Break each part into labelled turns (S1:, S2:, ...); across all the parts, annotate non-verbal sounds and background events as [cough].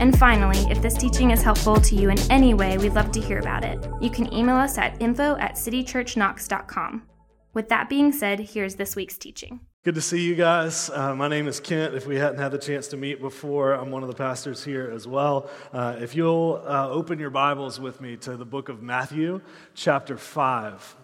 S1: And finally, if this teaching is helpful to you in any way, we'd love to hear about it. You can email us at info at citychurchknox.com. With that being said, here's this week's teaching.
S2: Good to see you guys. Uh, my name is Kent. If we hadn't had the chance to meet before, I'm one of the pastors here as well. Uh, if you'll uh, open your Bibles with me to the book of Matthew, chapter 5.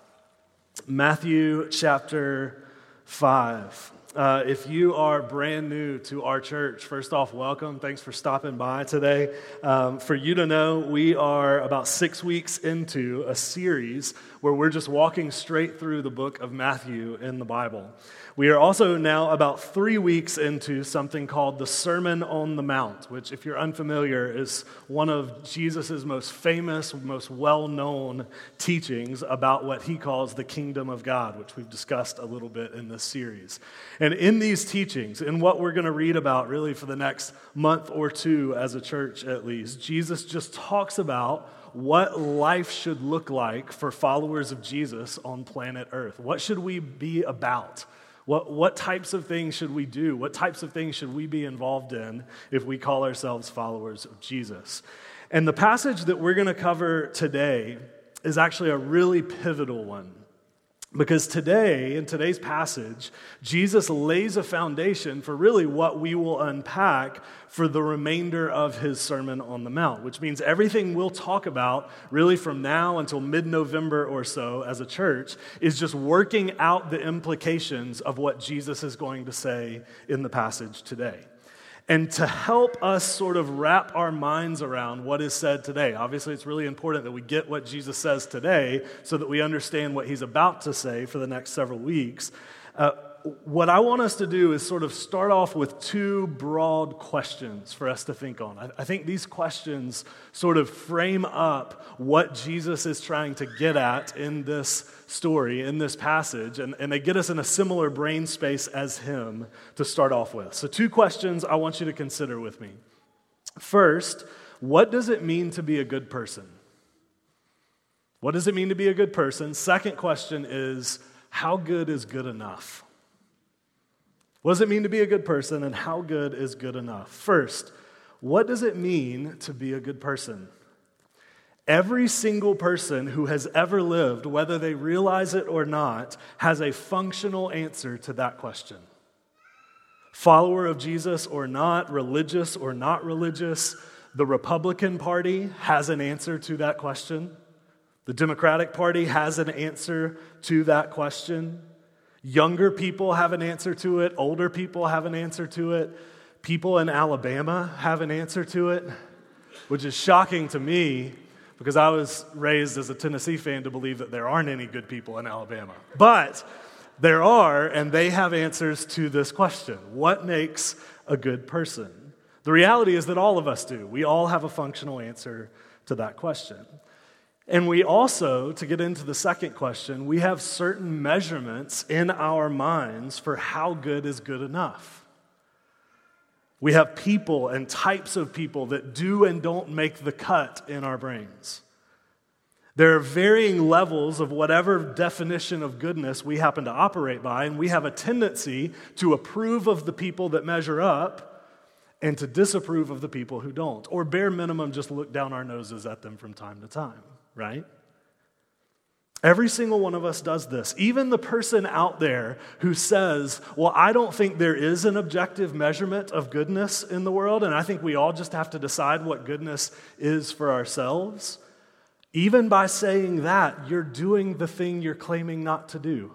S2: Matthew, chapter 5. Uh, if you are brand new to our church, first off, welcome. Thanks for stopping by today. Um, for you to know, we are about six weeks into a series where we're just walking straight through the book of Matthew in the Bible. We are also now about three weeks into something called the Sermon on the Mount, which, if you're unfamiliar, is one of Jesus' most famous, most well known teachings about what he calls the kingdom of God, which we've discussed a little bit in this series. And in these teachings, in what we're going to read about really for the next month or two as a church at least, Jesus just talks about what life should look like for followers of Jesus on planet Earth. What should we be about? What, what types of things should we do? What types of things should we be involved in if we call ourselves followers of Jesus? And the passage that we're going to cover today is actually a really pivotal one. Because today, in today's passage, Jesus lays a foundation for really what we will unpack for the remainder of his Sermon on the Mount, which means everything we'll talk about really from now until mid November or so as a church is just working out the implications of what Jesus is going to say in the passage today and to help us sort of wrap our minds around what is said today. Obviously, it's really important that we get what Jesus says today so that we understand what he's about to say for the next several weeks. Uh, what I want us to do is sort of start off with two broad questions for us to think on. I, I, think these questions sort of frame up what Jesus is trying to get at in this story, in this passage, and, and they get us in a similar brain space as him to start off with. So, two questions I want you to consider with me. First, what does it mean to be a good person? What does it mean to be a good person? Second question is, how good is good enough? What does it mean to be a good person, and how good is good enough? First, what does it mean to be a good person? Every single person who has ever lived, whether they realize it or not, has a functional answer to that question. Follower of Jesus or not, religious or not religious, the Republican Party has an answer to that question. The Democratic Party has an answer to that question. Younger people have an answer to it, older people have an answer to it. People in Alabama have an answer to it, which is shocking to me because I was raised as a Tennessee fan to believe that there aren't any good people in Alabama. But there are, and they have answers to this question What makes a good person? The reality is that all of us do. We all have a functional answer to that question. And we also, to get into the second question, we have certain measurements in our minds for how good is good enough. We have people and types of people that do and don't make the cut in our brains. There are varying levels of whatever definition of goodness we happen to operate by, and we have a tendency to approve of the people that measure up and to disapprove of the people who don't, or bare minimum, just look down our noses at them from time to time, right? Every single one of us does this. Even the person out there who says, Well, I don't think there is an objective measurement of goodness in the world, and I think we all just have to decide what goodness is for ourselves. Even by saying that, you're doing the thing you're claiming not to do.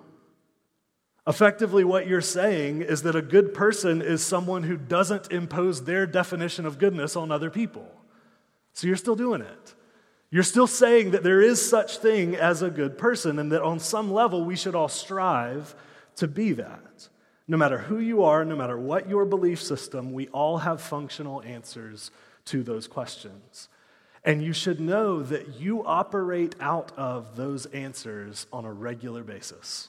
S2: Effectively, what you're saying is that a good person is someone who doesn't impose their definition of goodness on other people. So you're still doing it. You're still saying that there is such thing as a good person and that on some level we should all strive to be that. No matter who you are, no matter what your belief system, we all have functional answers to those questions. And you should know that you operate out of those answers on a regular basis.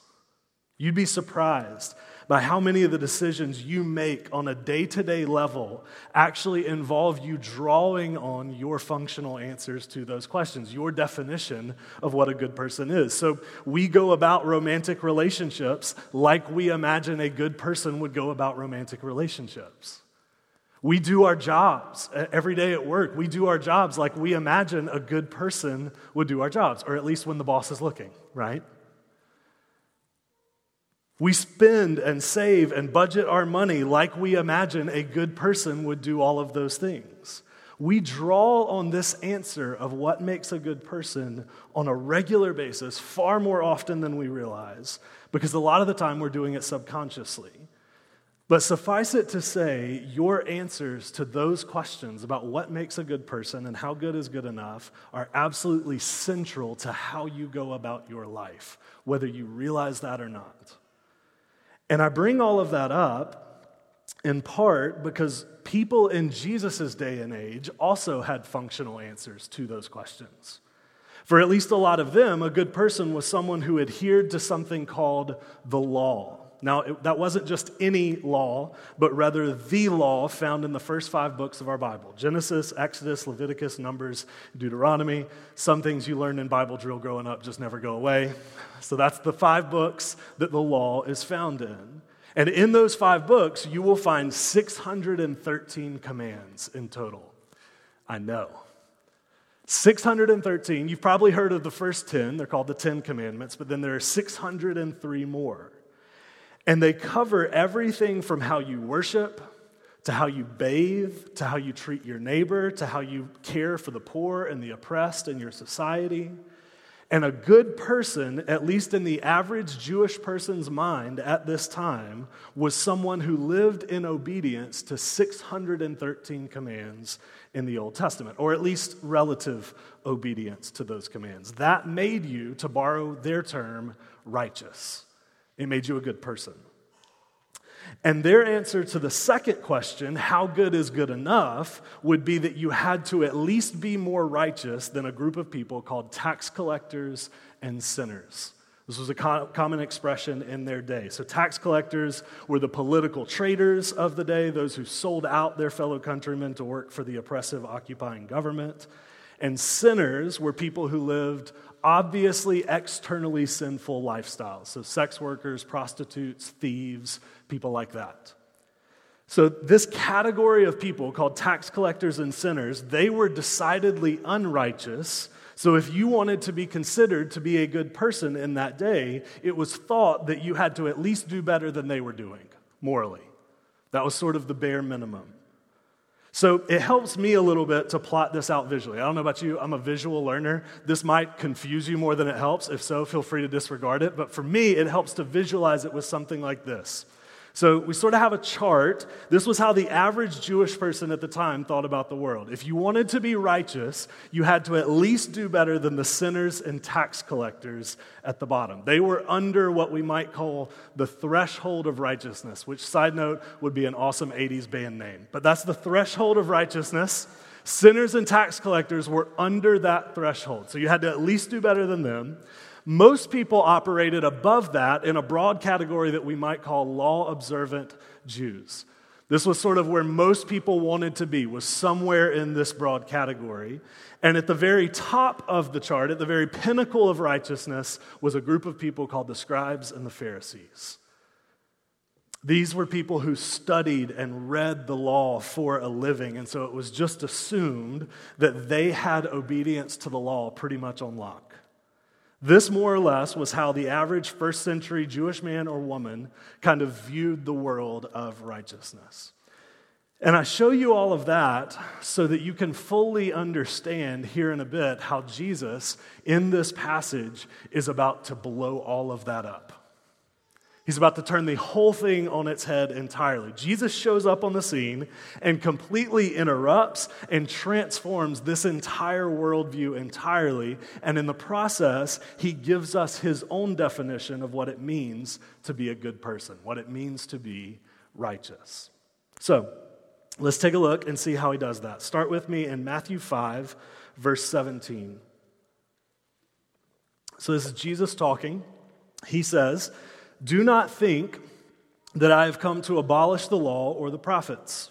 S2: You'd be surprised by how many of the decisions you make on a day to day level actually involve you drawing on your functional answers to those questions, your definition of what a good person is. So we go about romantic relationships like we imagine a good person would go about romantic relationships. We do our jobs every day at work. We do our jobs like we imagine a good person would do our jobs, or at least when the boss is looking, right? We spend and save and budget our money like we imagine a good person would do all of those things. We draw on this answer of what makes a good person on a regular basis far more often than we realize because a lot of the time we're doing it subconsciously. But suffice it to say, your answers to those questions about what makes a good person and how good is good enough are absolutely central to how you go about your life, whether you realize that or not. And I bring all of that up in part because people in Jesus' day and age also had functional answers to those questions. For at least a lot of them, a good person was someone who adhered to something called the law. Now, it, that wasn't just any law, but rather the law found in the first five books of our Bible Genesis, Exodus, Leviticus, Numbers, Deuteronomy. Some things you learned in Bible drill growing up just never go away. So that's the five books that the law is found in. And in those five books, you will find 613 commands in total. I know. 613. You've probably heard of the first 10. They're called the 10 commandments, but then there are 603 more. And they cover everything from how you worship, to how you bathe, to how you treat your neighbor, to how you care for the poor and the oppressed in your society. And a good person, at least in the average Jewish person's mind at this time, was someone who lived in obedience to 613 commands in the Old Testament, or at least relative obedience to those commands. That made you, to borrow their term, righteous. It made you a good person. And their answer to the second question, how good is good enough, would be that you had to at least be more righteous than a group of people called tax collectors and sinners. This was a common expression in their day. So, tax collectors were the political traitors of the day, those who sold out their fellow countrymen to work for the oppressive occupying government. And sinners were people who lived obviously externally sinful lifestyles. So, sex workers, prostitutes, thieves, people like that. So, this category of people called tax collectors and sinners, they were decidedly unrighteous. So, if you wanted to be considered to be a good person in that day, it was thought that you had to at least do better than they were doing morally. That was sort of the bare minimum. So it helps me a little bit to plot this out visually. I don't know about you, I'm a visual learner. This might confuse you more than it helps. If so, feel free to disregard it. But for me, it helps to visualize it with something like this. So we sort of have a chart. This was how the average Jewish person at the time thought about the world. If you wanted to be righteous, you had to at least do better than the sinners and tax collectors at the bottom. They were under what we might call the threshold of righteousness, which, side note, would be an awesome 80s band name. But that's the threshold of righteousness. Sinners and tax collectors were under that threshold. So you had to at least do better than them. Most people operated above that in a broad category that we might call law observant Jews. This was sort of where most people wanted to be, was somewhere in this broad category. And at the very top of the chart, at the very pinnacle of righteousness, was a group of people called the scribes and the Pharisees. These were people who studied and read the law for a living, and so it was just assumed that they had obedience to the law pretty much on lock. This, more or less, was how the average first century Jewish man or woman kind of viewed the world of righteousness. And I show you all of that so that you can fully understand here in a bit how Jesus, in this passage, is about to blow all of that up. He's about to turn the whole thing on its head entirely. Jesus shows up on the scene and completely interrupts and transforms this entire worldview entirely. And in the process, he gives us his own definition of what it means to be a good person, what it means to be righteous. So, Let's take a look and see how he does that. Start with me in Matthew 5, verse 17. So this is Jesus talking. He says, Do not think that I have come to abolish the law or the prophets.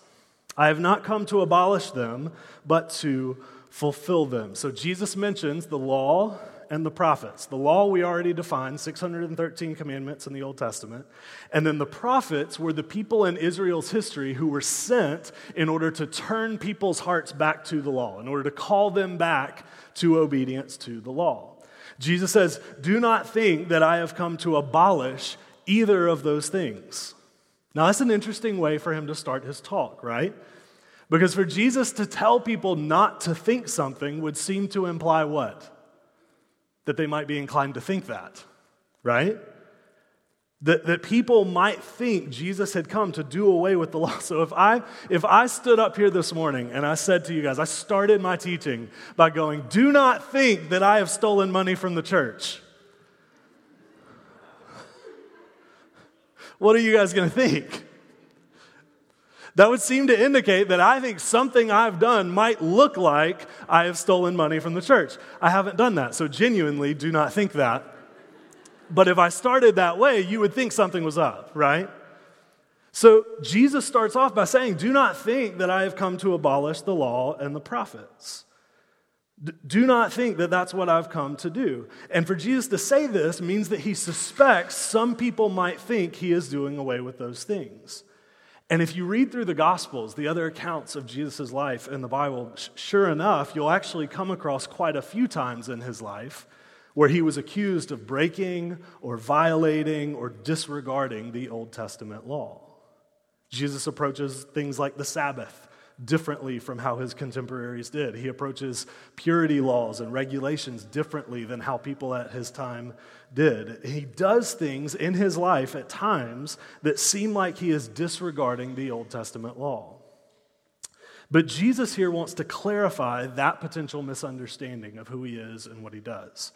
S2: I have not come to abolish them, but to fulfill them. So Jesus mentions the law and the prophets. The law we already defined, 613 commandments in the Old Testament. And then the prophets were the people in Israel's history who were sent in order to turn people's hearts back to the law, in order to call them back to obedience to the law. Jesus says, Do not think that I have come to abolish either of those things. Now, that's an interesting way for him to start his talk, right? Because for Jesus to tell people not to think something would seem to imply what? That they might be inclined to think that, right? That, that people might think Jesus had come to do away with the law. So if I, if I stood up here this morning and I said to you guys, I started my teaching by going, Do not think that I have stolen money from the church. [laughs] what are you guys going to think? That would seem to indicate that I think something I've done might look like I have stolen money from the church. I haven't done that, so genuinely do not think that. But if I started that way, you would think something was up, right? So Jesus starts off by saying, Do not think that I have come to abolish the law and the prophets. Do not think that that's what I've come to do. And for Jesus to say this means that he suspects some people might think he is doing away with those things. And if you read through the Gospels, the other accounts of Jesus' life in the Bible, sure enough, you'll actually come across quite a few times in his life where he was accused of breaking or violating or disregarding the Old Testament law. Jesus approaches things like the Sabbath differently from how his contemporaries did. He approaches purity laws and regulations differently than how people at his time did. He does things in his life at times that seem like he is disregarding the Old Testament law. But Jesus here wants to clarify that potential misunderstanding of who he is and what he does.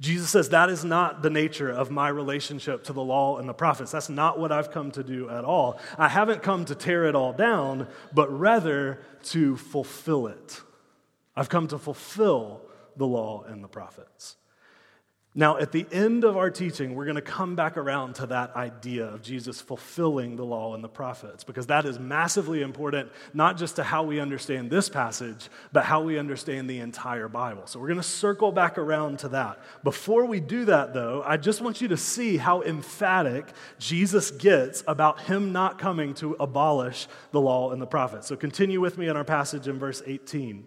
S2: Jesus says, That is not the nature of my relationship to the law and the prophets. That's not what I've come to do at all. I haven't come to tear it all down, but rather to fulfill it. I've come to fulfill the law and the prophets. Now, at the end of our teaching, we're going to come back around to that idea of Jesus fulfilling the law and the prophets, because that is massively important, not just to how we understand this passage, but how we understand the entire Bible. So we're going to circle back around to that. Before we do that, though, I just want you to see how emphatic Jesus gets about him not coming to abolish the law and the prophets. So continue with me in our passage in verse 18.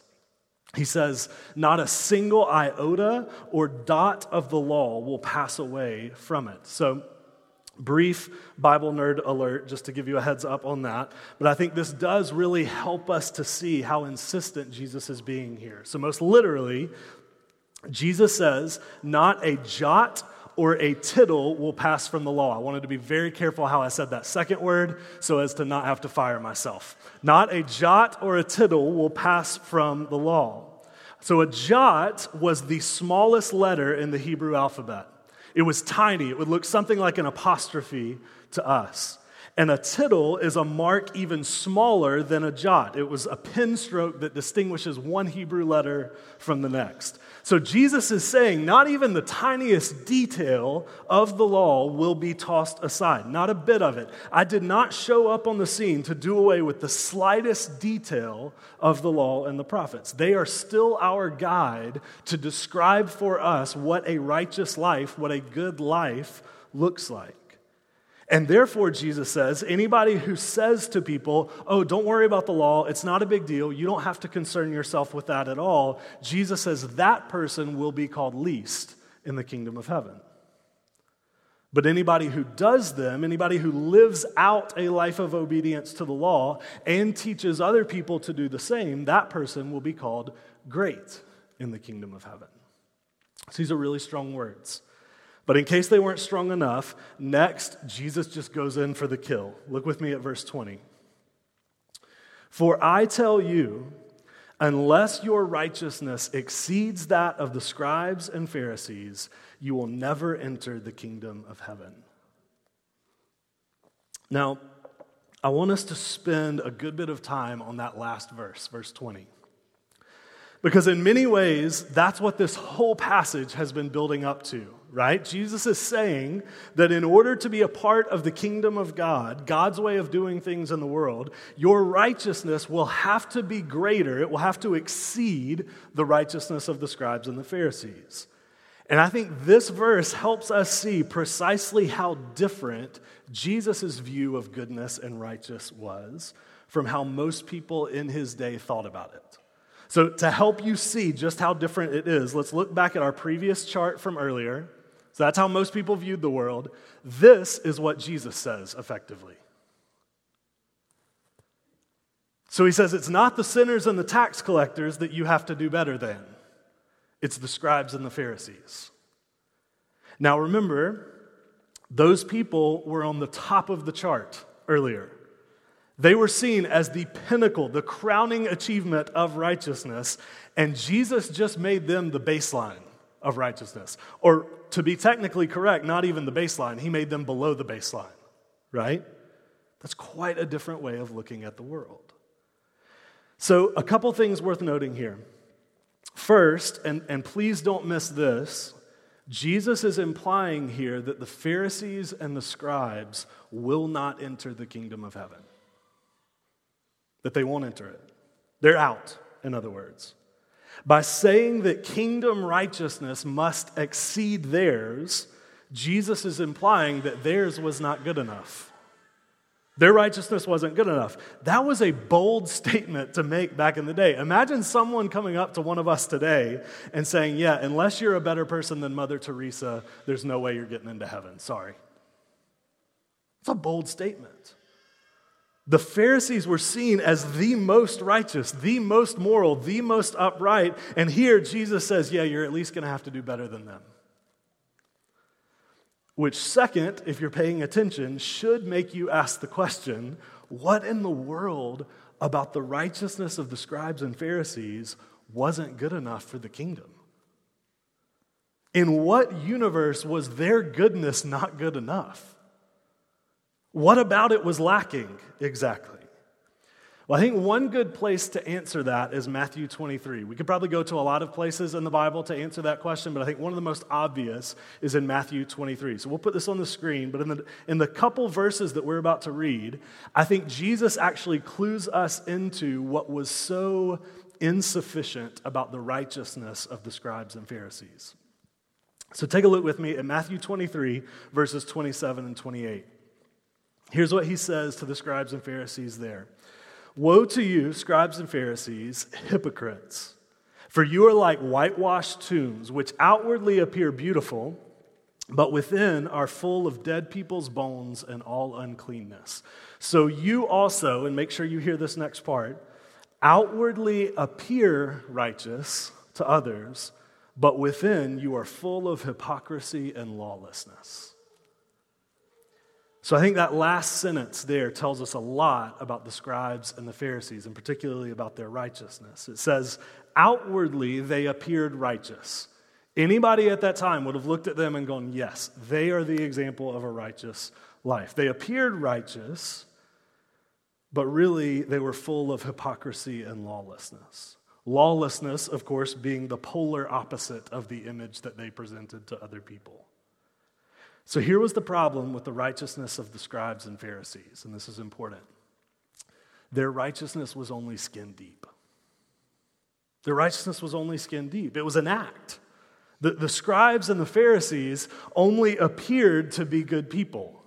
S2: He says, Not a single iota or dot of the law will pass away from it. So, brief Bible nerd alert, just to give you a heads up on that. But I think this does really help us to see how insistent Jesus is being here. So, most literally, Jesus says, Not a jot or a tittle will pass from the law. I wanted to be very careful how I said that second word so as to not have to fire myself. Not a jot or a tittle will pass from the law. So a jot was the smallest letter in the Hebrew alphabet. It was tiny, it would look something like an apostrophe to us. And a tittle is a mark even smaller than a jot. It was a pen stroke that distinguishes one Hebrew letter from the next. So Jesus is saying not even the tiniest detail of the law will be tossed aside, not a bit of it. I did not show up on the scene to do away with the slightest detail of the law and the prophets. They are still our guide to describe for us what a righteous life, what a good life looks like. And therefore, Jesus says, anybody who says to people, oh, don't worry about the law, it's not a big deal, you don't have to concern yourself with that at all, Jesus says that person will be called least in the kingdom of heaven. But anybody who does them, anybody who lives out a life of obedience to the law and teaches other people to do the same, that person will be called great in the kingdom of heaven. So these are really strong words. But in case they weren't strong enough, next, Jesus just goes in for the kill. Look with me at verse 20. For I tell you, unless your righteousness exceeds that of the scribes and Pharisees, you will never enter the kingdom of heaven. Now, I want us to spend a good bit of time on that last verse, verse 20. Because in many ways, that's what this whole passage has been building up to, right? Jesus is saying that in order to be a part of the kingdom of God, God's way of doing things in the world, your righteousness will have to be greater. It will have to exceed the righteousness of the scribes and the Pharisees. And I think this verse helps us see precisely how different Jesus' view of goodness and righteous was from how most people in his day thought about it. So, to help you see just how different it is, let's look back at our previous chart from earlier. So, that's how most people viewed the world. This is what Jesus says effectively. So, he says it's not the sinners and the tax collectors that you have to do better than, it's the scribes and the Pharisees. Now, remember, those people were on the top of the chart earlier. They were seen as the pinnacle, the crowning achievement of righteousness, and Jesus just made them the baseline of righteousness. Or to be technically correct, not even the baseline, he made them below the baseline, right? That's quite a different way of looking at the world. So, a couple things worth noting here. First, and, and please don't miss this, Jesus is implying here that the Pharisees and the scribes will not enter the kingdom of heaven that they won't enter it. They're out, in other words. By saying that kingdom righteousness must exceed theirs, Jesus is implying that theirs was not good enough. Their righteousness wasn't good enough. That was a bold [laughs] statement to make back in the day. Imagine someone coming up to one of us today and saying, Yeah, unless you're a better person than Mother Teresa, there's no way you're getting into heaven. Sorry. It's a bold statement. The Pharisees were seen as the most righteous, the most moral, the most upright. And here Jesus says, yeah, you're at least going to have to do better than them. Which, second, if you're paying attention, should make you ask the question what in the world about the righteousness of the scribes and Pharisees wasn't good enough for the kingdom? In what universe was their goodness not good enough? What about it was lacking exactly? Well, I think one good place to answer that is Matthew 23. We could probably go to a lot of places in the Bible to answer that question, but I think one of the most obvious is in Matthew 23. So we'll put this on the screen, but in the, in the couple verses that we're about to read, I think Jesus actually clues us into what was so insufficient about the righteousness of the scribes and Pharisees. So take a look with me at Matthew 23, verses 27 and 28. Here's what he says to the scribes and Pharisees there Woe to you, scribes and Pharisees, hypocrites! For you are like whitewashed tombs, which outwardly appear beautiful, but within are full of dead people's bones and all uncleanness. So you also, and make sure you hear this next part, outwardly appear righteous to others, but within you are full of hypocrisy and lawlessness. So I think that last sentence there tells us a lot about the scribes and the Pharisees, and particularly about their righteousness. It says, outwardly they appeared righteous. Anybody at that time would have looked at them and gone, yes, they are the example of a righteous life. They appeared righteous, but really they were full of hypocrisy and lawlessness. Lawlessness, of course, being the polar opposite of the image that they presented to other people. So here was the problem with the righteousness of the scribes and Pharisees, and this is important. Their righteousness was only skin deep. Their righteousness was only skin deep. It was an act. The, the scribes and the Pharisees only appeared to be good people.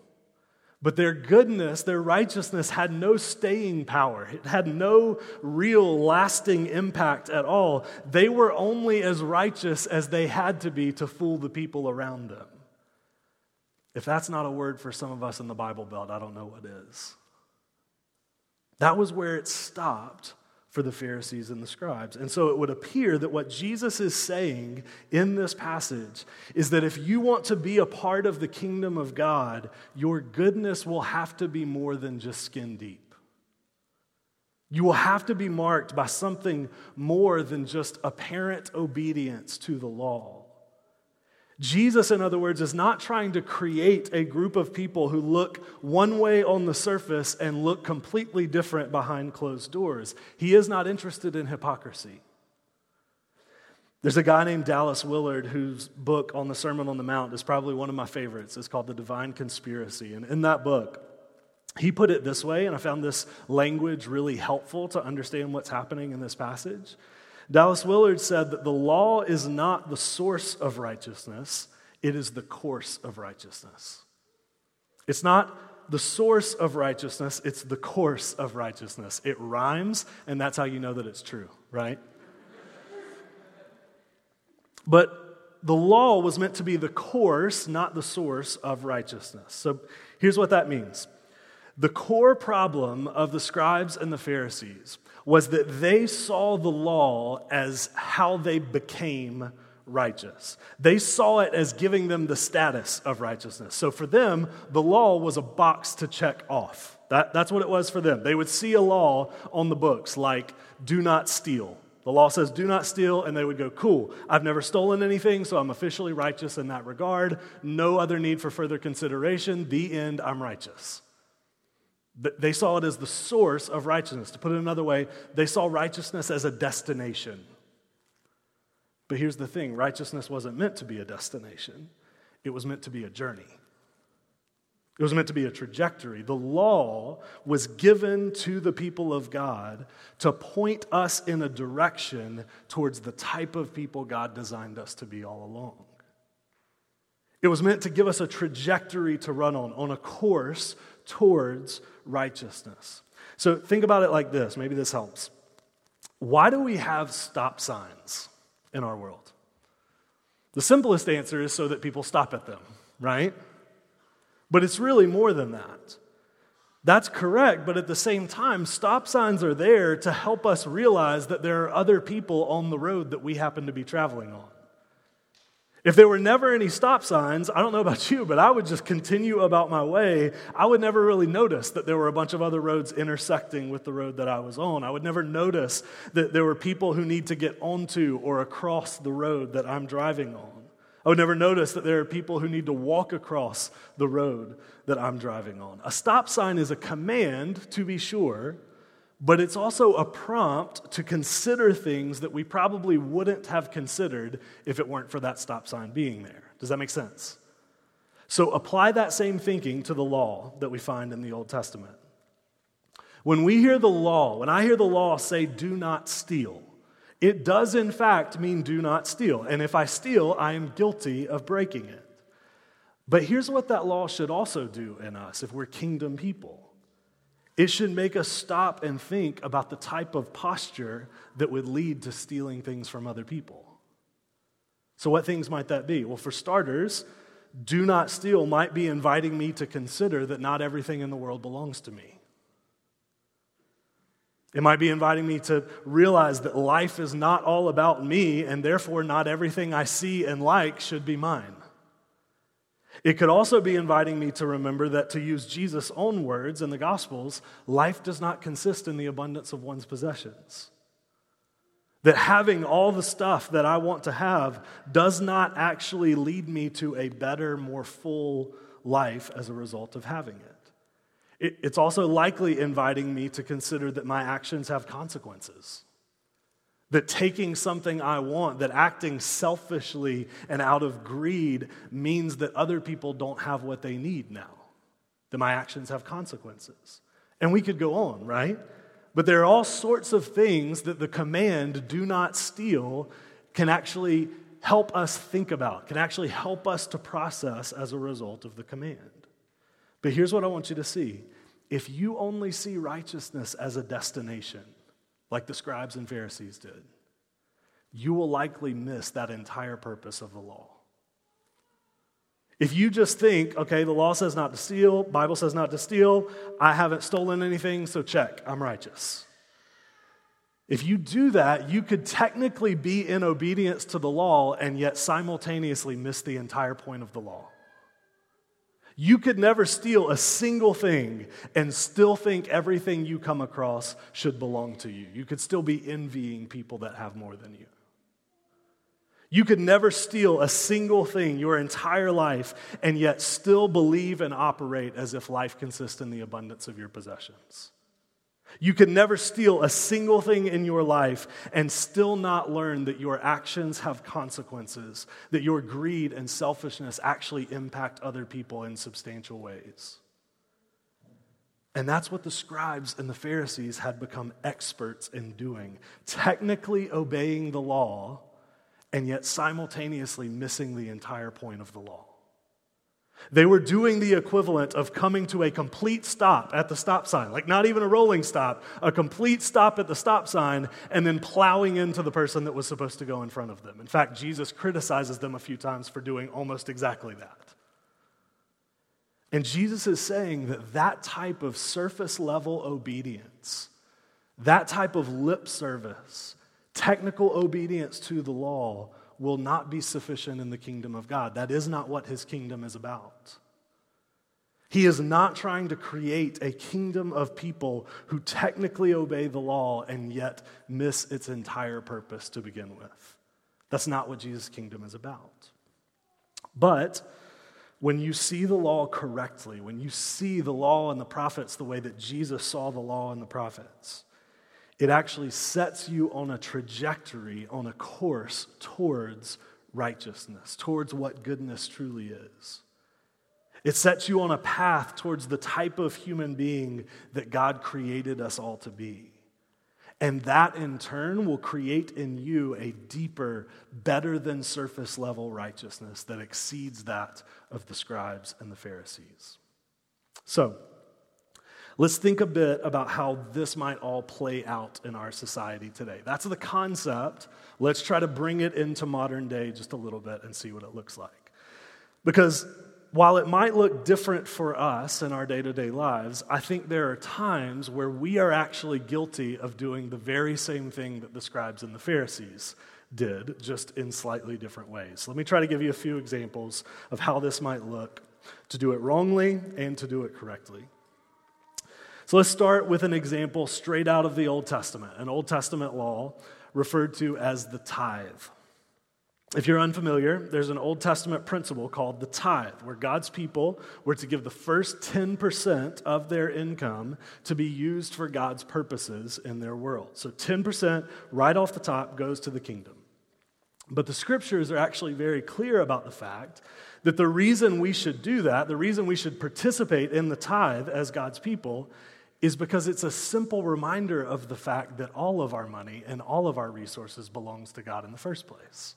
S2: But their goodness, their righteousness had no staying power. It had no real lasting impact at all. They were only as righteous as they had to be to fool the people around them. If that's not a word for some of us in the Bible Belt, I don't know what is. That was where it stopped for the Pharisees and the scribes. And so it would appear that what Jesus is saying in this passage is that if you want to be a part of the kingdom of God, your goodness will have to be more than just skin deep. You will have to be marked by something more than just apparent obedience to the law. Jesus, in other words, is not trying to create a group of people who look one way on the surface and look completely different behind closed doors. He is not interested in hypocrisy. There's a guy named Dallas Willard whose book on the Sermon on the Mount is probably one of my favorites. It's called The Divine Conspiracy. And in that book, he put it this way, and I found this language really helpful to understand what's happening in this passage. Dallas Willard said that the law is not the source of righteousness, it is the course of righteousness. It's not the source of righteousness, it's the course of righteousness. It rhymes, and that's how you know that it's true, right? But the law was meant to be the course, not the source of righteousness. So here's what that means the core problem of the scribes and the Pharisees was that they saw the law as how they became righteous. They saw it as giving them the status of righteousness. So for them, the law was a box to check off. That, that's what it was for them. They would see a law on the books like, do not steal. The law says, do not steal, and they would go, cool, I've never stolen anything, so I'm officially righteous in that regard. No other need for further consideration. The end, I'm righteous. They saw it as the source of righteousness. To put it another way, they saw righteousness as a destination. But here's the thing righteousness wasn't meant to be a destination, it was meant to be a journey. It was meant to be a trajectory. The law was given to the people of God to point us in a direction towards the type of people God designed us to be all along. It was meant to give us a trajectory to run on, on a course towards righteousness. So think about it like this. Maybe this helps. Why do we have stop signs in our world? The simplest answer is so that people stop at them, right? But it's really more than that. That's correct, but at the same time, stop signs are there to help us realize that there are other people on the road that we happen to be traveling on. If there were never any stop signs, I don't know about you, but I would just continue about my way. I would never really notice that there were a bunch of other roads intersecting with the road that I was on. I would never notice that there were people who need to get onto or across the road that I'm driving on. I would never notice that there are people who need to walk across the road that I'm driving on. A stop sign is a command, to be sure, but it's also a prompt to consider things that we probably wouldn't have considered if it weren't for that stop sign being there. Does that make sense? So apply that same thinking to the law that we find in the Old Testament. When we hear the law, when I hear the law say, do not steal, it does in fact mean do not steal. And if I steal, I am guilty of breaking it. But here's what that law should also do in us if we're kingdom people it should make us stop and think about the type of posture that would lead to stealing things from other people. So, what things might that be? Well, for starters, do not steal might be inviting me to consider that not everything in the world belongs to me. It might be inviting me to realize that life is not all about me, and therefore, not everything I see and like should be mine. It could also be inviting me to remember that, to use Jesus' own words in the Gospels, life does not consist in the abundance of one's possessions. That having all the stuff that I want to have does not actually lead me to a better, more full life as a result of having it. It's also likely inviting me to consider that my actions have consequences. That taking something I want, that acting selfishly and out of greed means that other people don't have what they need now. That my actions have consequences. And we could go on, right? But there are all sorts of things that the command, do not steal, can actually help us think about, can actually help us to process as a result of the command. But here's what I want you to see if you only see righteousness as a destination, like the scribes and Pharisees did, you will likely miss that entire purpose of the law. If you just think, okay, the law says not to steal, Bible says not to steal, I haven't stolen anything, so check, I'm righteous. If you do that, you could technically be in obedience to the law and yet simultaneously miss the entire point of the law. You could never steal a single thing and still think everything you come across should belong to you. You could still be envying people that have more than you. You could never steal a single thing your entire life and yet still believe and operate as if life consists in the abundance of your possessions. You could never steal a single thing in your life and still not learn that your actions have consequences, that your greed and selfishness actually impact other people in substantial ways. And that's what the scribes and the Pharisees had become experts in doing, technically obeying the law and yet simultaneously missing the entire point of the law. They were doing the equivalent of coming to a complete stop at the stop sign, like not even a rolling stop, a complete stop at the stop sign, and then plowing into the person that was supposed to go in front of them. In fact, Jesus criticizes them a few times for doing almost exactly that. And Jesus is saying that that type of surface level obedience, that type of lip service, technical obedience to the law, will not be sufficient in the kingdom of God. That is not what his kingdom is about. He is not trying to create a kingdom of people who technically obey the law and yet miss its entire purpose to begin with. That's not what Jesus' kingdom is about. But when you see the law correctly, when you see the law and the prophets the way that Jesus saw the law and the prophets, it actually sets you on a trajectory, on a course towards righteousness, towards what goodness truly is. It sets you on a path towards the type of human being that God created us all to be. And that in turn will create in you a deeper, better than surface level righteousness that exceeds that of the scribes and the Pharisees. So, Let's think a bit about how this might all play out in our society today. That's the concept. Let's try to bring it into modern day just a little bit and see what it looks like. Because while it might look different for us in our day to day lives, I think there are times where we are actually guilty of doing the very same thing that the scribes and the Pharisees did, just in slightly different ways. Let me try to give you a few examples of how this might look to do it wrongly and to do it correctly. So let's start with an example straight out of the Old Testament, an Old Testament law referred to as the tithe. If you're unfamiliar, there's an Old Testament principle called the tithe, where God's people were to give the first 10% of their income to be used for God's purposes in their world. So 10% right off the top goes to the kingdom. But the scriptures are actually very clear about the fact that the reason we should do that, the reason we should participate in the tithe as God's people, is because it's a simple reminder of the fact that all of our money and all of our resources belongs to God in the first place.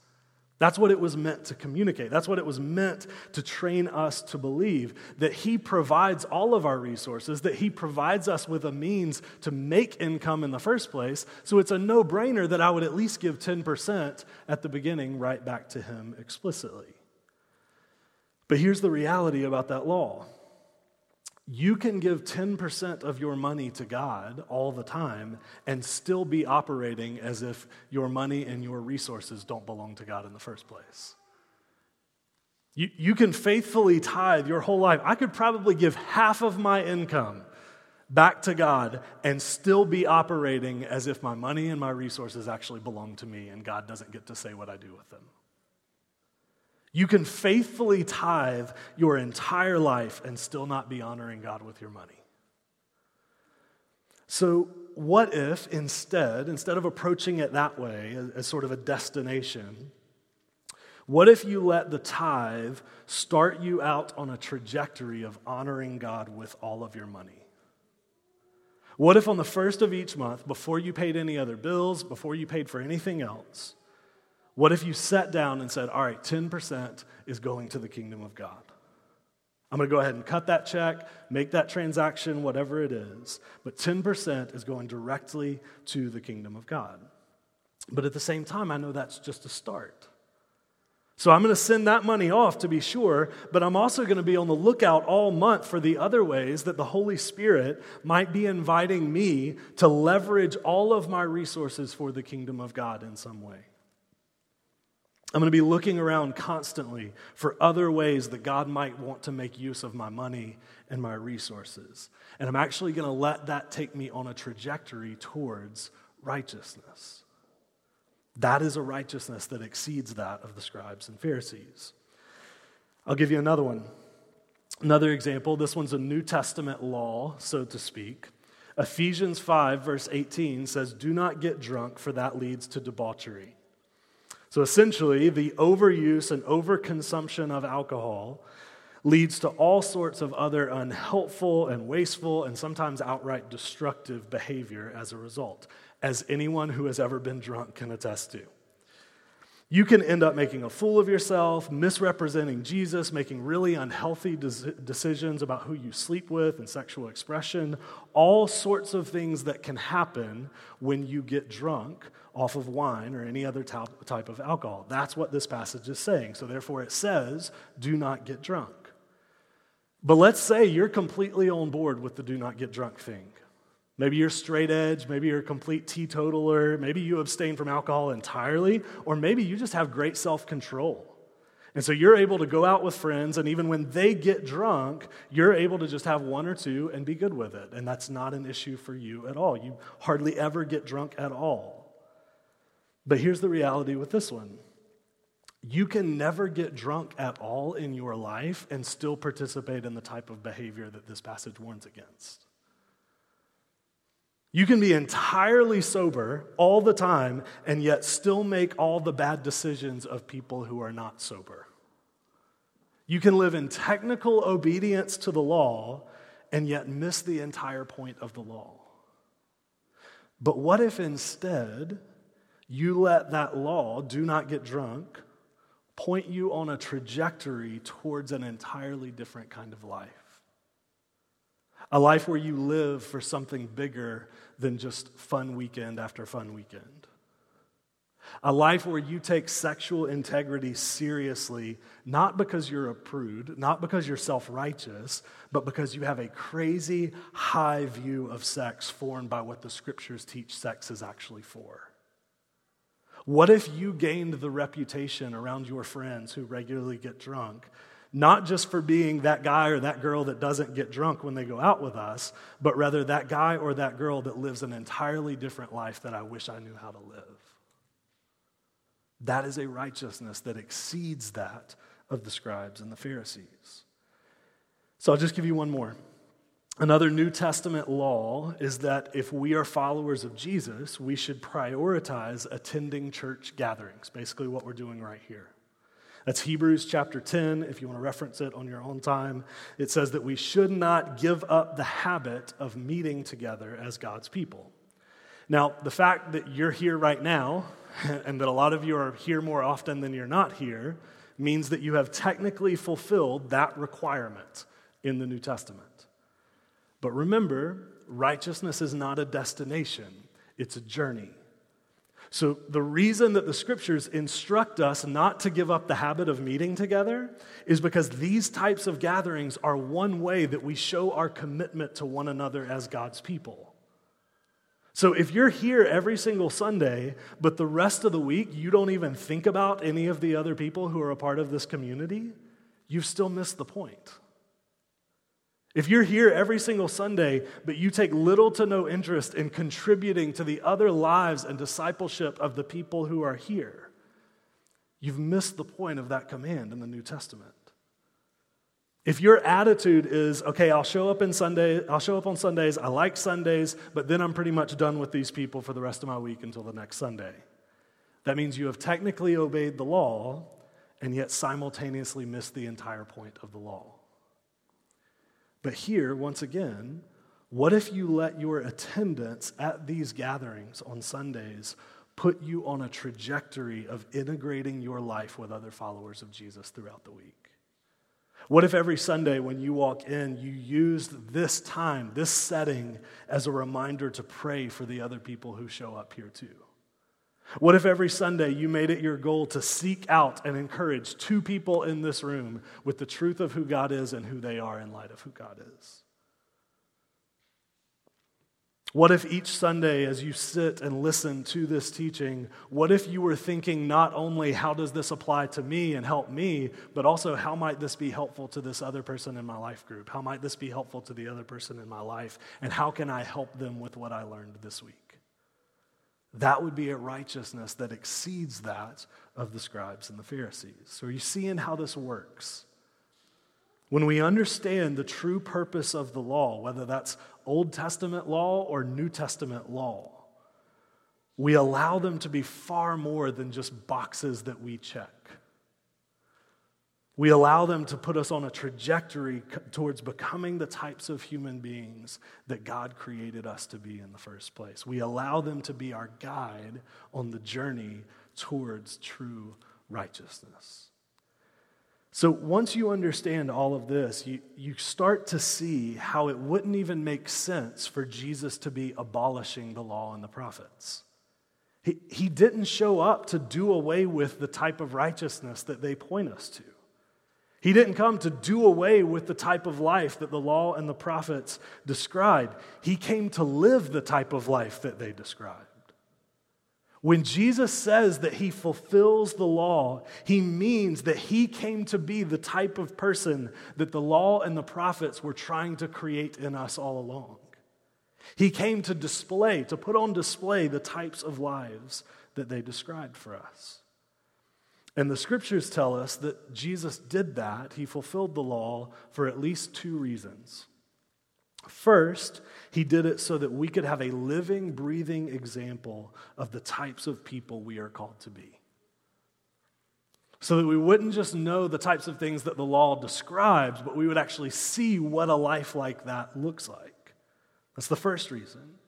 S2: That's what it was meant to communicate. That's what it was meant to train us to believe that He provides all of our resources, that He provides us with a means to make income in the first place. So it's a no brainer that I would at least give 10% at the beginning right back to Him explicitly. But here's the reality about that law you can give 10% of your money to God all the time and still be operating as if your money and your resources don't belong to God in the first place. You, you can faithfully tithe your whole life. I could probably give half of my income back to God and still be operating as if my money and my resources actually belong to me and God doesn't get to say what I do with them. You can faithfully tithe your entire life and still not be honoring God with your money. So, what if instead, instead of approaching it that way, as, sort of a destination, what if you let the tithe start you out on a trajectory of honoring God with all of your money? What if on the first of each month, before you paid any other bills, before you paid for anything else, what if you sat down and said, All right, 10% is going to the kingdom of God? I'm going to go ahead and cut that check, make that transaction, whatever it is, but 10% is going directly to the kingdom of God. But at the same time, I know that's just a start. So I'm going to send that money off to be sure, but I'm also going to be on the lookout all month for the other ways that the Holy Spirit might be inviting me to leverage all of my resources for the kingdom of God in some way. I'm going to be looking around constantly for other ways that God might want to make use of my money and my resources. And I'm actually going to let that take me on a trajectory towards righteousness. That is a righteousness that exceeds that of the scribes and Pharisees. I'll give you another one. Another example. This one's a New Testament law, so to speak. Ephesians 5, verse 18 says, Do not get drunk, for that leads to debauchery. So essentially, the overuse and overconsumption of alcohol leads to all sorts of other unhelpful and wasteful and sometimes outright destructive behavior as a result as anyone who has ever been drunk can attest to. You can end up making a fool of yourself, misrepresenting Jesus, making really unhealthy decisions about who you sleep with and sexual expression, all sorts of things that can happen when you get drunk off of wine or any other type of alcohol. That's what this passage is saying. So, therefore, it says, do not get drunk. But let's say you're completely on board with the do not get drunk thing. Maybe you're straight edge, maybe you're a complete teetotaler, maybe you abstain from alcohol entirely, or maybe you just have great self control. And so you're able to go out with friends, and even when they get drunk, you're able to just have one or two and be good with it. And that's not an issue for you at all. You hardly ever get drunk at all. But here's the reality with this one you can never get drunk at all in your life and still participate in the type of behavior that this passage warns against. You can be entirely sober all the time and yet still make all the bad decisions of people who are not sober. You can live in technical obedience to the law and yet miss the entire point of the law. But what if instead you let that law, do not get drunk, point you on a trajectory towards an entirely different kind of life? A life where you live for something bigger than just fun weekend after fun weekend. A life where you take sexual integrity seriously, not because you're a prude, not because you're self righteous, but because you have a crazy high view of sex formed by what the scriptures teach sex is actually for. What if you gained the reputation around your friends who regularly get drunk not just for being that guy or that girl that doesn't get drunk when they go out with us, but rather that guy or that girl that lives an entirely different life that I wish I knew how to live. That is a righteousness that exceeds that of the scribes and the Pharisees. So I'll just give you one more. Another New Testament law is that if we are followers of Jesus, we should prioritize attending church gatherings, basically what we're doing right here. That's Hebrews chapter 10, if you want to reference it on your own time. It says that we should not give up the habit of meeting together as God's people. Now, the fact that you're here right now, [laughs] and that a lot of you are here more often than you're not here, means that you have technically fulfilled that requirement in the New Testament. But remember, righteousness is not a destination, it's a journey. So, the reason that the scriptures instruct us not to give up the habit of meeting together is because these types of gatherings are one way that we show our commitment to one another as God's people. So, if you're here every single Sunday, but the rest of the week you don't even think about any of the other people who are a part of this community, you've still missed the point. If you're here every single Sunday, but you take little to no interest in contributing to the other lives and discipleship of the people who are here, you've missed the point of that command in the New Testament. If your attitude is, okay, I'll show up in Sunday, I'll show up on Sundays, I like Sundays, but then I'm pretty much done with these people for the rest of my week until the next Sunday. That means you have technically obeyed the law and yet simultaneously missed the entire point of the law. But here, once again, what if you let your attendance at these gatherings on Sundays put you on a trajectory of integrating your life with other followers of Jesus throughout the week? What if every Sunday when you walk in, you used this time, this setting, as a reminder to pray for the other people who show up here too? What if every Sunday you made it your goal to seek out and encourage two people in this room with the truth of who God is and who they are in light of who God is? What if each Sunday, as you sit and listen to this teaching, what if you were thinking not only how does this apply to me and help me, but also how might this be helpful to this other person in my life group? How might this be helpful to the other person in my life? And how can I help them with what I learned this week? That would be a righteousness that exceeds that of the scribes and the Pharisees. So, are you seeing how this works? When we understand the true purpose of the law, whether that's Old Testament law or New Testament law, we allow them to be far more than just boxes that we check. We allow them to put us on a trajectory towards becoming the types of human beings that God created us to be in the first place. We allow them to be our guide on the journey towards true righteousness. So, once you understand all of this, you, you start to see how it wouldn't even make sense for Jesus to be abolishing the law and the prophets. He, he didn't show up to do away with the type of righteousness that they point us to. He didn't come to do away with the type of life that the law and the prophets described. He came to live the type of life that they described. When Jesus says that he fulfills the law, he means that he came to be the type of person that the law and the prophets were trying to create in us all along. He came to display, to put on display the types of lives that they described for us. And the scriptures tell us that Jesus did that. He fulfilled the law for at least two reasons. First, he did it so that we could have a living, breathing example of the types of people we are called to be. So that we wouldn't just know the types of things that the law describes, but we would actually see what a life like that looks like. That's the first reason.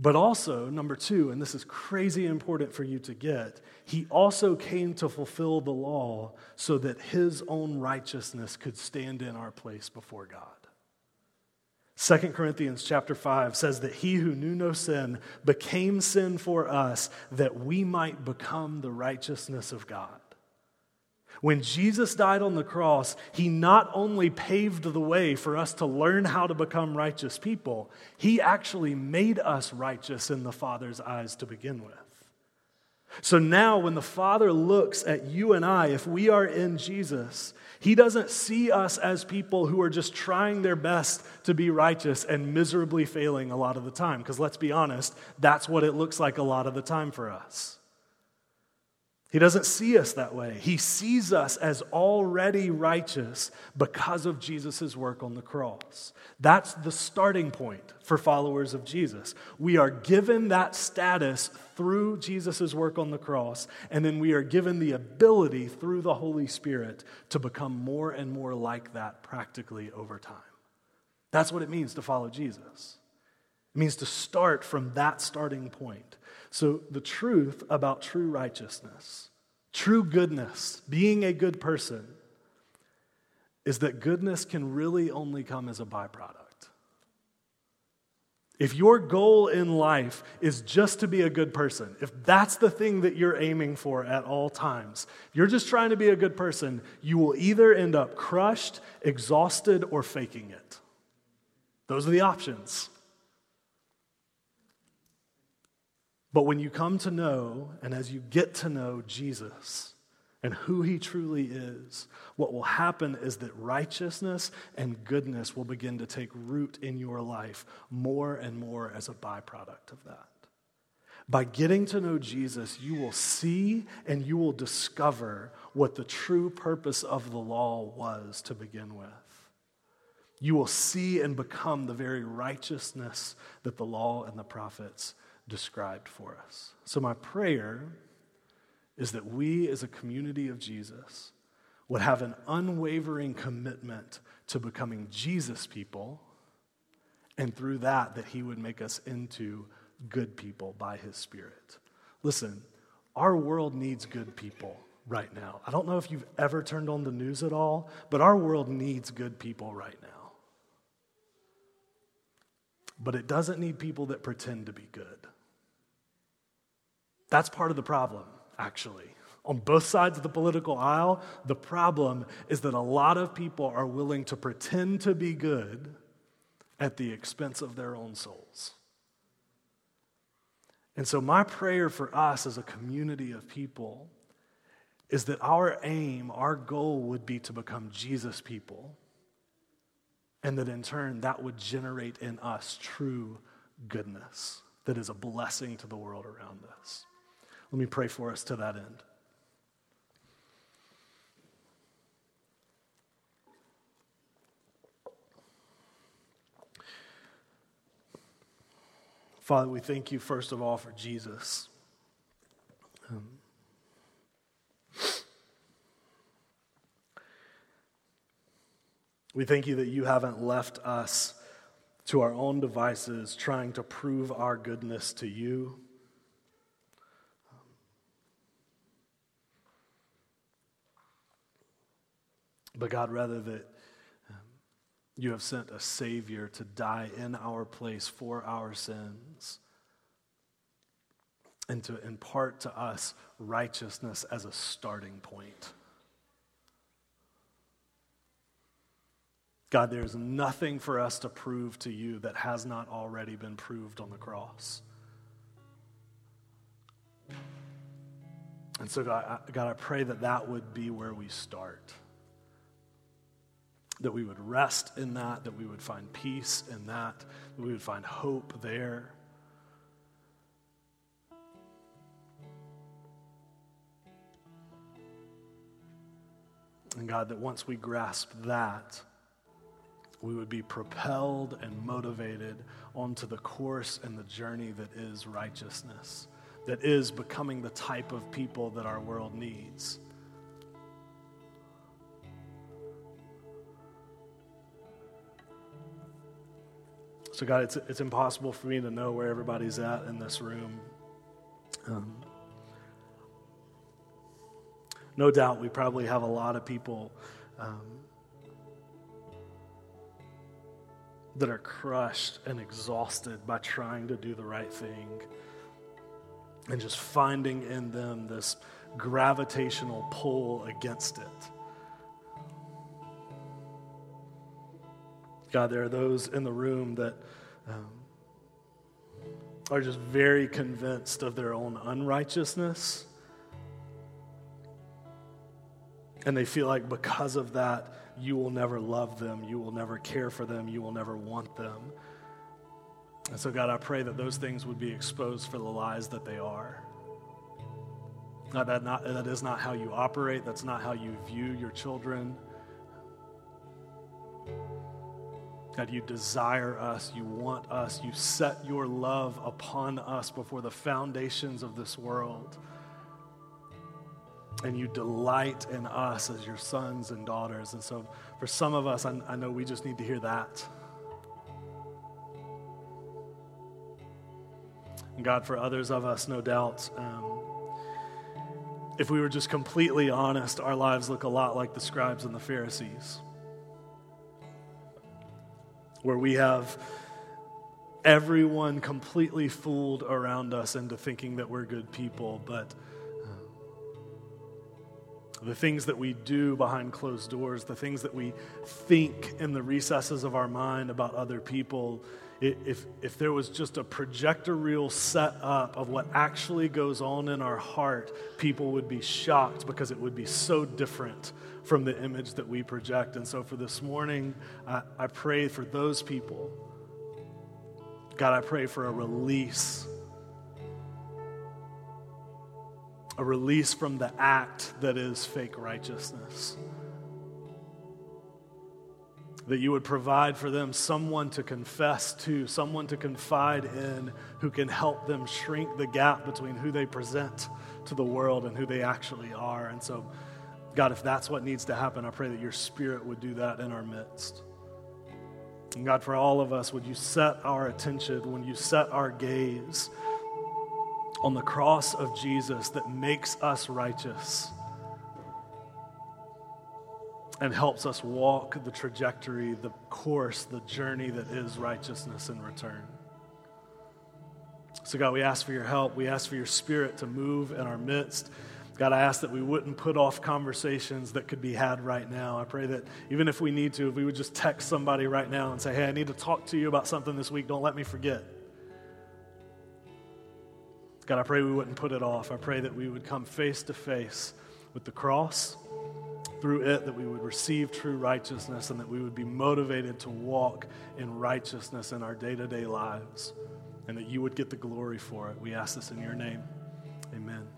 S2: But also, number two, and this is crazy important for you to get, he also came to fulfill the law so that his own righteousness could stand in our place before God. 2 Corinthians chapter 5 says that he who knew no sin became sin for us that we might become the righteousness of God. When Jesus died on the cross, he not only paved the way for us to learn how to become righteous people, he actually made us righteous in the Father's eyes to begin with. So now, when the Father looks at you and I, if we are in Jesus, he doesn't see us as people who are just trying their best to be righteous and miserably failing a lot of the time. Because let's be honest, that's what it looks like a lot of the time for us. He doesn't see us that way. He sees us as already righteous because of Jesus' work on the cross. That's the starting point for followers of Jesus. We are given that status through Jesus' work on the cross, and then we are given the ability through the Holy Spirit to become more and more like that practically over time. That's what it means to follow Jesus. Means to start from that starting point. So, the truth about true righteousness, true goodness, being a good person, is that goodness can really only come as a byproduct. If your goal in life is just to be a good person, if that's the thing that you're aiming for at all times, you're just trying to be a good person, you will either end up crushed, exhausted, or faking it. Those are the options. But when you come to know, and as you get to know Jesus and who he truly is, what will happen is that righteousness and goodness will begin to take root in your life more and more as a byproduct of that. By getting to know Jesus, you will see and you will discover what the true purpose of the law was to begin with. You will see and become the very righteousness that the law and the prophets described for us. So, my prayer is that we, as a community of Jesus, would have an unwavering commitment to becoming Jesus people, and through that, that He would make us into good people by His Spirit. Listen, our world needs good people right now. I don't know if you've ever turned on the news at all, but our world needs good people right now. But it doesn't need people that pretend to be good. That's part of the problem, actually. On both sides of the political aisle, the problem is that a lot of people are willing to pretend to be good at the expense of their own souls. And so, my prayer for us as a community of people is that our aim, our goal would be to become Jesus people. And that in turn, that would generate in us true goodness that is a blessing to the world around us. Let me pray for us to that end. Father, we thank you first of all for Jesus. Um, we thank you that you haven't left us to our own devices trying to prove our goodness to you. But God, rather that um, you have sent a Savior to die in our place for our sins and to impart to us righteousness as a starting point. God, there's nothing for us to prove to you that has not already been proved on the cross. And so, God, I, God, I pray that that would be where we start that we would rest in that, that we would find peace in that, that we would find hope there. And God, that once we grasp that, we would be propelled and motivated onto the course and the journey that is righteousness, that is becoming the type of people that our world needs. So, God, it's, it's impossible for me to know where everybody's at in this room. Um, no doubt we probably have a lot of people um, that are crushed and exhausted by trying to do the right thing and just finding in them this gravitational pull against it. God, there are those in the room that um, are just very convinced of their own unrighteousness. And they feel like because of that, you will never love them, you will never care for them, you will never want them. And so, God, I pray that those things would be exposed for the lies that they are. That, not, that is not how you operate, that's not how you view your children. God, you desire us, you want us, you set your love upon us before the foundations of this world. And you delight in us as your sons and daughters. And so, for some of us, I, I know we just need to hear that. And God, for others of us, no doubt, um, if we were just completely honest, our lives look a lot like the scribes and the Pharisees where we have everyone completely fooled around us into thinking that we're good people, but uh, the things that we do behind closed doors, the things that we think in the recesses of our mind about other people, if, if there was just a projector reel set up of what actually goes on in our heart, people would be shocked because it would be so different from the image that we project. And so for this morning, I, I pray for those people. God, I pray for a release. A release from the act that is fake righteousness that you would provide for them someone to confess to, someone to confide in who can help them shrink the gap between who they present to the world and who they actually are. And so, God, if that's what needs to happen, I pray that your spirit would do that in our midst. And God, for all of us, would you set our attention, when you set our gaze on the cross of Jesus that makes us righteous? and helps us walk the trajectory, the course, the journey that is righteousness in return. So, God, we ask for your help. We ask for your spirit to move in our midst. God, I ask that we wouldn't put off conversations that could be had right now. I pray that even if we need to, if we would just text somebody right now and say, hey, I need to talk to you about something this week, don't let me forget. God, I pray we wouldn't put it off. I pray that we would come face to face with the cross, through it, that we would receive true righteousness and that we would be motivated to walk in righteousness in our day to day lives, and that you would get the glory for it. We ask this in your name. Amen.